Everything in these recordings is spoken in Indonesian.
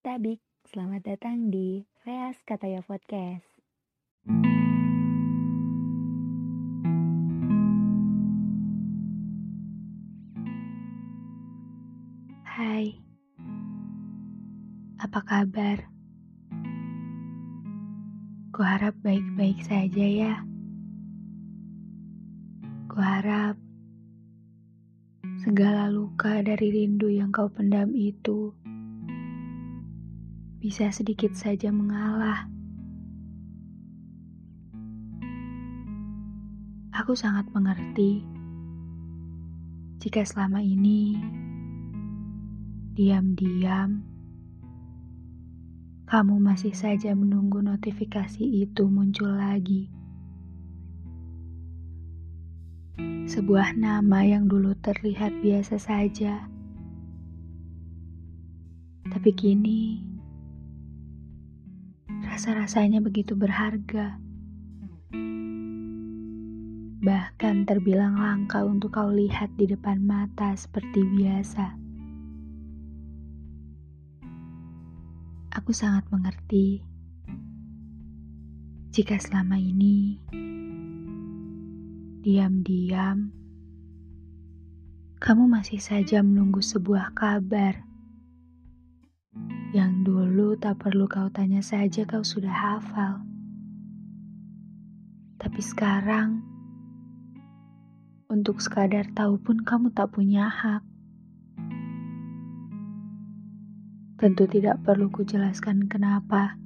Tabik, selamat datang di Veas Kataya Podcast. Hai, apa kabar? Kuharap baik-baik saja ya. Kuharap segala luka dari rindu yang kau pendam itu bisa sedikit saja mengalah. Aku sangat mengerti jika selama ini diam-diam kamu masih saja menunggu notifikasi itu muncul lagi. Sebuah nama yang dulu terlihat biasa saja, tapi kini rasa-rasanya begitu berharga. Bahkan terbilang langka untuk kau lihat di depan mata seperti biasa. Aku sangat mengerti jika selama ini diam-diam kamu masih saja menunggu sebuah kabar yang dulu tak perlu kau tanya saja kau sudah hafal. Tapi sekarang, untuk sekadar tahu pun kamu tak punya hak. Tentu tidak perlu kujelaskan kenapa.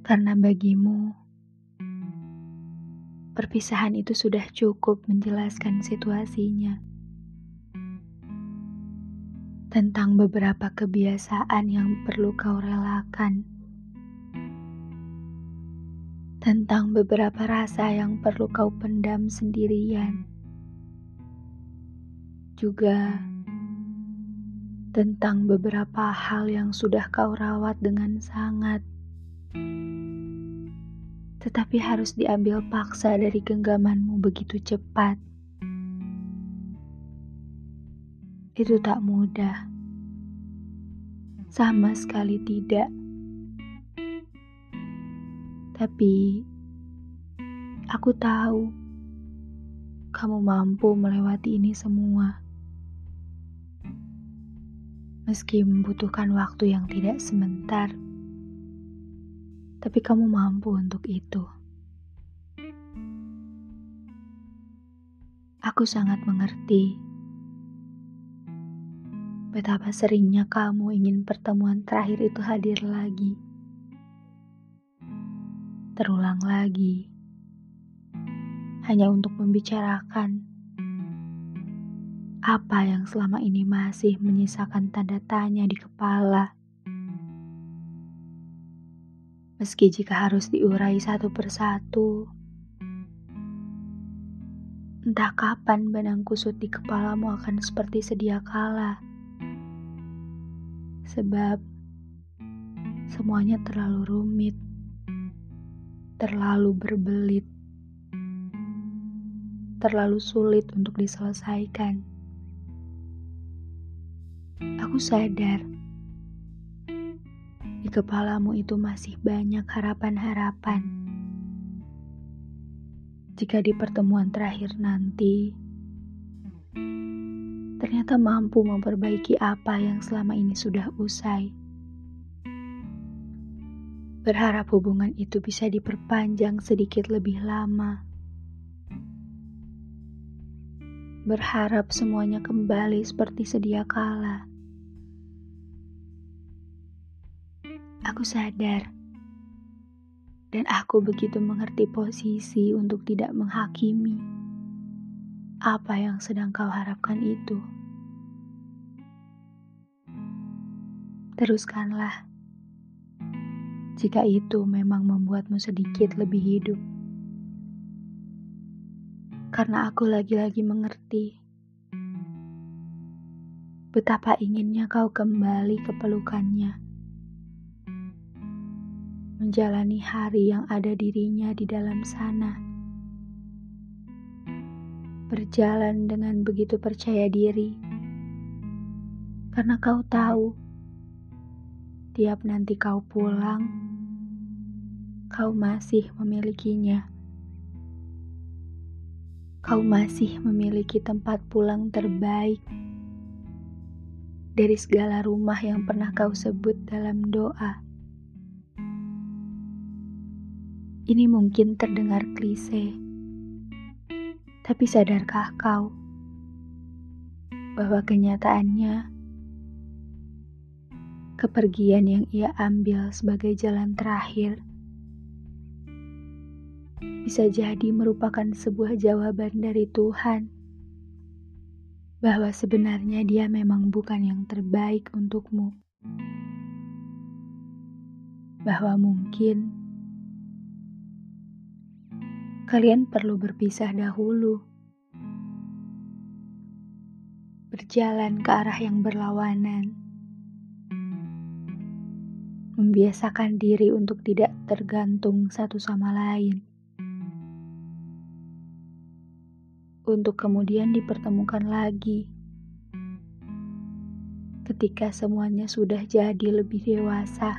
Karena bagimu, perpisahan itu sudah cukup menjelaskan situasinya tentang beberapa kebiasaan yang perlu kau relakan, tentang beberapa rasa yang perlu kau pendam sendirian, juga tentang beberapa hal yang sudah kau rawat dengan sangat, tetapi harus diambil paksa dari genggamanmu begitu cepat. Itu tak mudah. Sama sekali tidak. Tapi aku tahu kamu mampu melewati ini semua. Meski membutuhkan waktu yang tidak sebentar, tapi kamu mampu untuk itu. Aku sangat mengerti Betapa seringnya kamu ingin pertemuan terakhir itu hadir lagi. Terulang lagi. Hanya untuk membicarakan apa yang selama ini masih menyisakan tanda tanya di kepala. Meski jika harus diurai satu persatu, entah kapan benang kusut di kepalamu akan seperti sedia kala sebab semuanya terlalu rumit, terlalu berbelit, terlalu sulit untuk diselesaikan. Aku sadar di kepalamu itu masih banyak harapan-harapan. Jika di pertemuan terakhir nanti ternyata mampu memperbaiki apa yang selama ini sudah usai. Berharap hubungan itu bisa diperpanjang sedikit lebih lama. Berharap semuanya kembali seperti sedia kala. Aku sadar, dan aku begitu mengerti posisi untuk tidak menghakimi apa yang sedang kau harapkan itu. Teruskanlah, jika itu memang membuatmu sedikit lebih hidup, karena aku lagi-lagi mengerti. Betapa inginnya kau kembali ke pelukannya, menjalani hari yang ada dirinya di dalam sana. Berjalan dengan begitu percaya diri, karena kau tahu Tiap nanti kau pulang, kau masih memilikinya. Kau masih memiliki tempat pulang terbaik dari segala rumah yang pernah kau sebut dalam doa. Ini mungkin terdengar klise, tapi sadarkah kau bahwa kenyataannya kepergian yang ia ambil sebagai jalan terakhir bisa jadi merupakan sebuah jawaban dari Tuhan bahwa sebenarnya dia memang bukan yang terbaik untukmu. Bahwa mungkin kalian perlu berpisah dahulu. Berjalan ke arah yang berlawanan. Membiasakan diri untuk tidak tergantung satu sama lain. untuk kemudian dipertemukan lagi. Ketika semuanya sudah jadi lebih dewasa,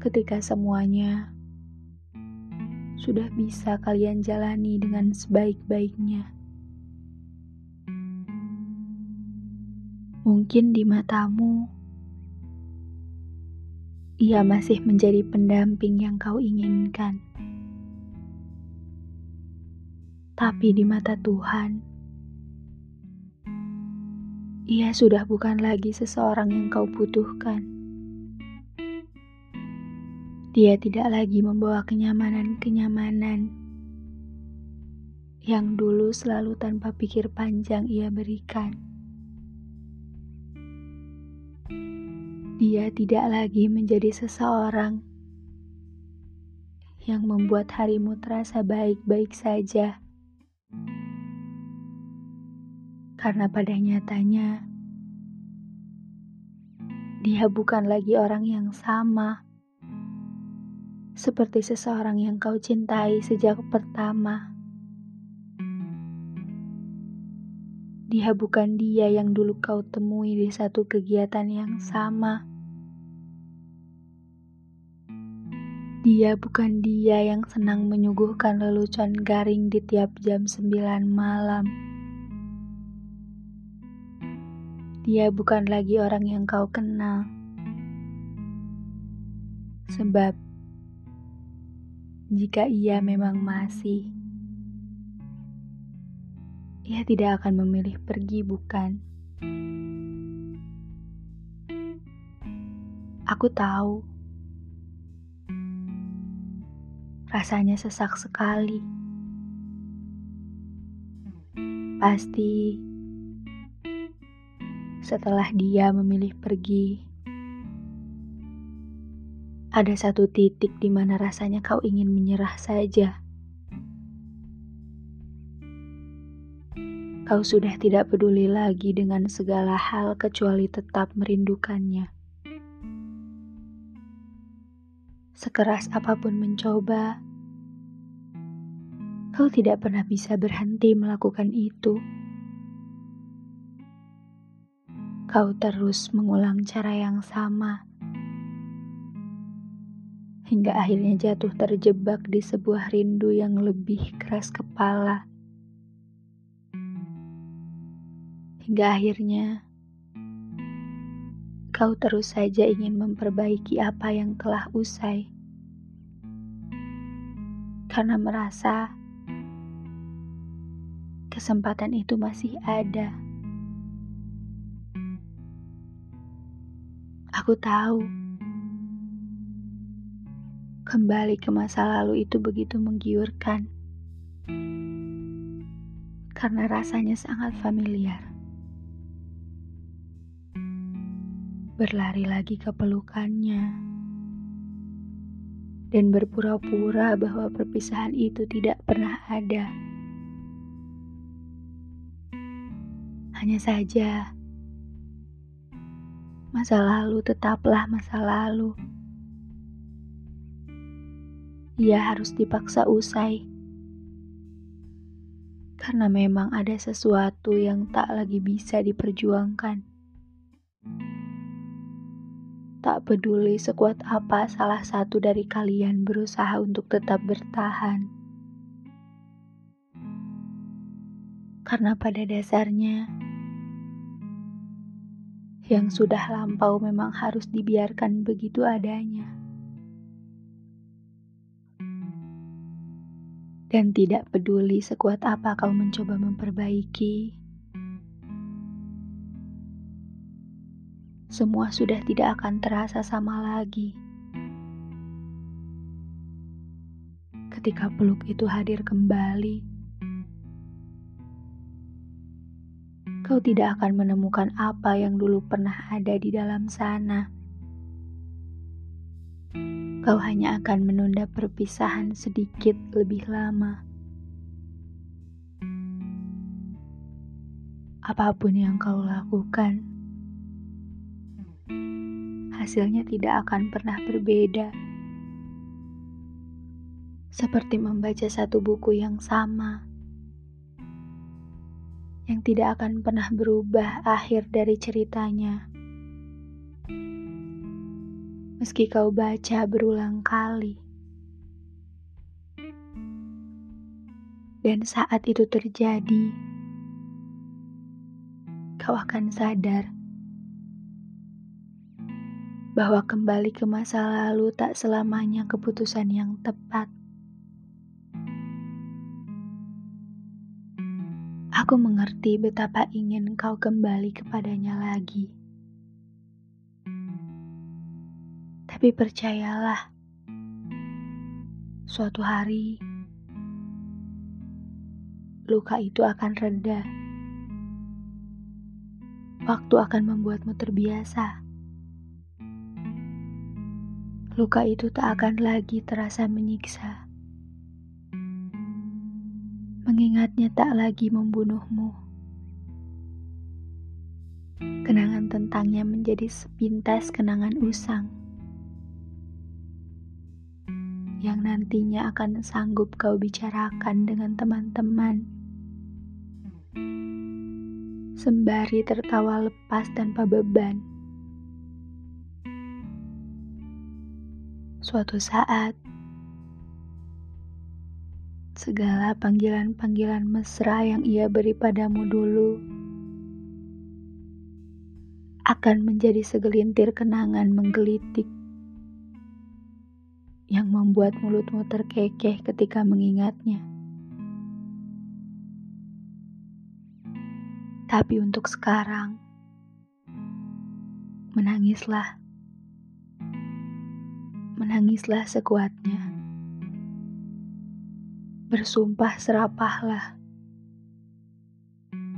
ketika semuanya sudah bisa kalian jalani dengan sebaik-baiknya. Mungkin di matamu, ia masih menjadi pendamping yang kau inginkan tapi di mata Tuhan, ia sudah bukan lagi seseorang yang kau butuhkan. Dia tidak lagi membawa kenyamanan-kenyamanan yang dulu selalu tanpa pikir panjang ia berikan. Dia tidak lagi menjadi seseorang yang membuat harimu terasa baik-baik saja karena pada nyatanya dia bukan lagi orang yang sama seperti seseorang yang kau cintai sejak pertama. Dia bukan dia yang dulu kau temui di satu kegiatan yang sama. Dia bukan dia yang senang menyuguhkan lelucon garing di tiap jam sembilan malam. Dia bukan lagi orang yang kau kenal. Sebab jika ia memang masih, ia tidak akan memilih pergi, bukan? Aku tahu rasanya sesak sekali. Pasti setelah dia memilih pergi. Ada satu titik di mana rasanya kau ingin menyerah saja. Kau sudah tidak peduli lagi dengan segala hal kecuali tetap merindukannya. Sekeras apa pun mencoba, kau tidak pernah bisa berhenti melakukan itu. kau terus mengulang cara yang sama hingga akhirnya jatuh terjebak di sebuah rindu yang lebih keras kepala. Hingga akhirnya kau terus saja ingin memperbaiki apa yang telah usai, karena merasa kesempatan itu masih ada. Aku tahu kembali ke masa lalu itu begitu menggiurkan karena rasanya sangat familiar. Berlari lagi ke pelukannya dan berpura-pura bahwa perpisahan itu tidak pernah ada. Hanya saja, Masa lalu tetaplah masa lalu. Ia harus dipaksa usai. Karena memang ada sesuatu yang tak lagi bisa diperjuangkan. Tak peduli sekuat apa salah satu dari kalian berusaha untuk tetap bertahan. Karena pada dasarnya, yang sudah lampau memang harus dibiarkan begitu adanya. Dan tidak peduli sekuat apa kau mencoba memperbaiki, semua sudah tidak akan terasa sama lagi. Ketika peluk itu hadir kembali, kau tidak akan menemukan apa yang dulu pernah ada di dalam sana. Kau hanya akan menunda perpisahan sedikit lebih lama. Apa pun yang kau lakukan, hasilnya tidak akan pernah berbeda. Seperti membaca satu buku yang sama yang tidak akan pernah berubah akhir dari ceritanya. Meski kau baca berulang kali, dan saat itu terjadi, kau akan sadar bahwa kembali ke masa lalu tak selamanya keputusan yang tepat. Aku mengerti betapa ingin kau kembali kepadanya lagi. Tapi percayalah, suatu hari luka itu akan reda. Waktu akan membuatmu terbiasa. Luka itu tak akan lagi terasa menyiksa mengingatnya tak lagi membunuhmu. Kenangan tentangnya menjadi sepintas kenangan usang yang nantinya akan sanggup kau bicarakan dengan teman-teman. Sembari tertawa lepas tanpa beban. Suatu saat, segala panggilan-panggilan mesra yang ia beri padamu dulu akan menjadi segelintir kenangan menggelitik yang membuat mulutmu terkekeh ketika mengingatnya. Tapi untuk sekarang, menangislah. Menangislah sekuatnya bersumpah serapahlah.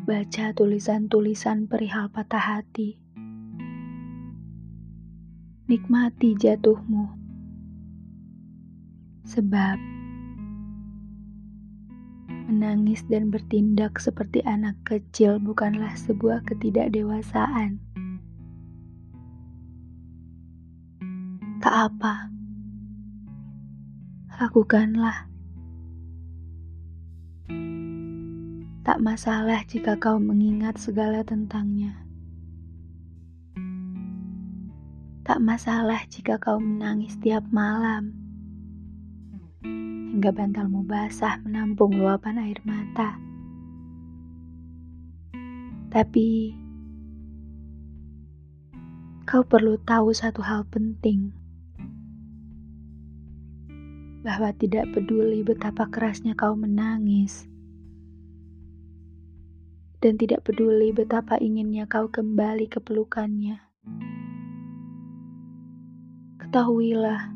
Baca tulisan-tulisan perihal patah hati. Nikmati jatuhmu. Sebab menangis dan bertindak seperti anak kecil bukanlah sebuah ketidakdewasaan. Tak apa, lakukanlah. Tak masalah jika kau mengingat segala tentangnya. Tak masalah jika kau menangis tiap malam, hingga bantalmu basah menampung luapan air mata. Tapi kau perlu tahu satu hal penting, bahwa tidak peduli betapa kerasnya kau menangis dan tidak peduli betapa inginnya kau kembali ke pelukannya. Ketahuilah,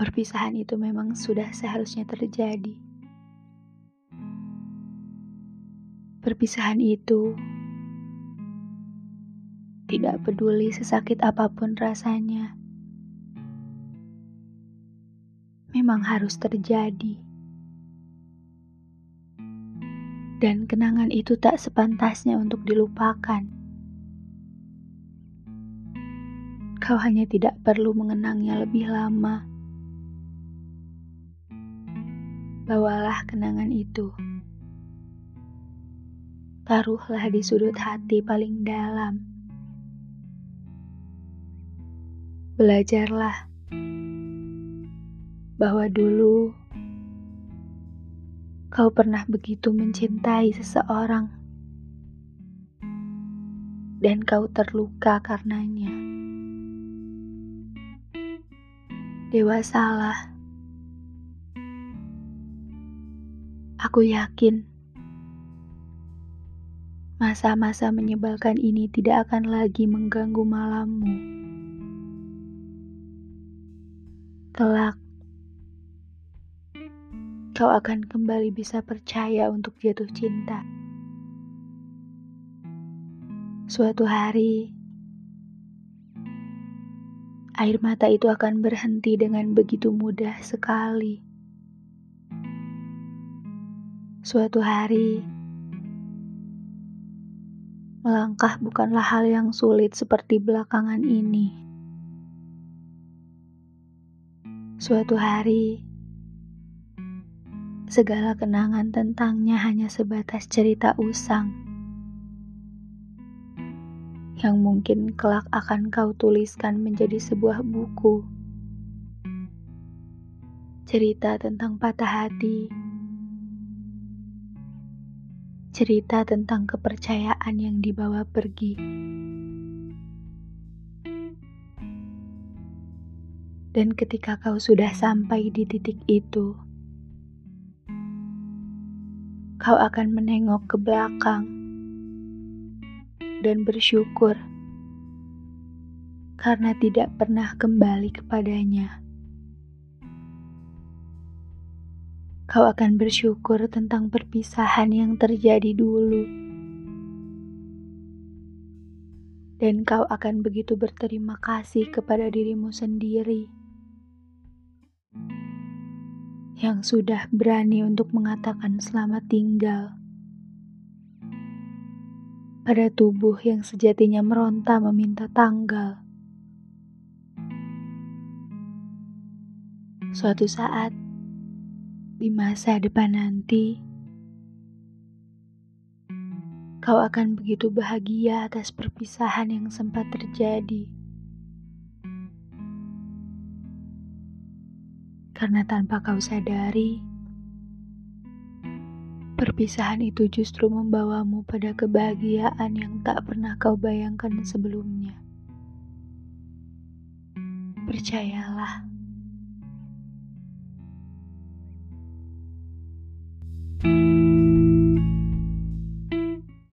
perpisahan itu memang sudah seharusnya terjadi. Perpisahan itu tidak peduli sesakit apa pun rasanya, memang harus terjadi. dan kenangan itu tak sepantasnya untuk dilupakan. Kau hanya tidak perlu mengenangnya lebih lama. Bawalah kenangan itu. Taruhlah di sudut hati paling dalam. Belajarlah bahwa dulu kau pernah begitu mencintai seseorang dan kau terluka karenanya. Dewasalah. Aku yakin masa-masa menyebalkan ini tidak akan lagi mengganggu malammu. Kelak, kau akan kembali bisa percaya untuk jatuh cinta. Suatu hari, air mata itu akan berhenti dengan begitu mudah sekali. Suatu hari, melangkah bukanlah hal yang sulit seperti belakangan ini. Suatu hari, segala kenangan tentangnya hanya sebatas cerita usang yang mungkin kelak akan kau tuliskan menjadi sebuah buku. Cerita tentang patah hati, cerita tentang kepercayaan yang dibawa pergi. Dan ketika kau sudah sampai di titik itu, kau akan menengok ke belakang dan bersyukur karena tidak pernah kembali kepadanya. Kau akan bersyukur tentang perpisahan yang terjadi dulu, dan kau akan begitu berterima kasih kepada dirimu sendiri yang sudah berani untuk mengatakan selamat tinggal pada tubuh yang sejatinya meronta meminta tanggal. Suatu saat di masa depan nanti, kau akan begitu bahagia atas perpisahan yang sempat terjadi. Karena tanpa kau sadari, perpisahan itu justru membawamu pada kebahagiaan yang tak pernah kau bayangkan sebelumnya. Percayalah. thank you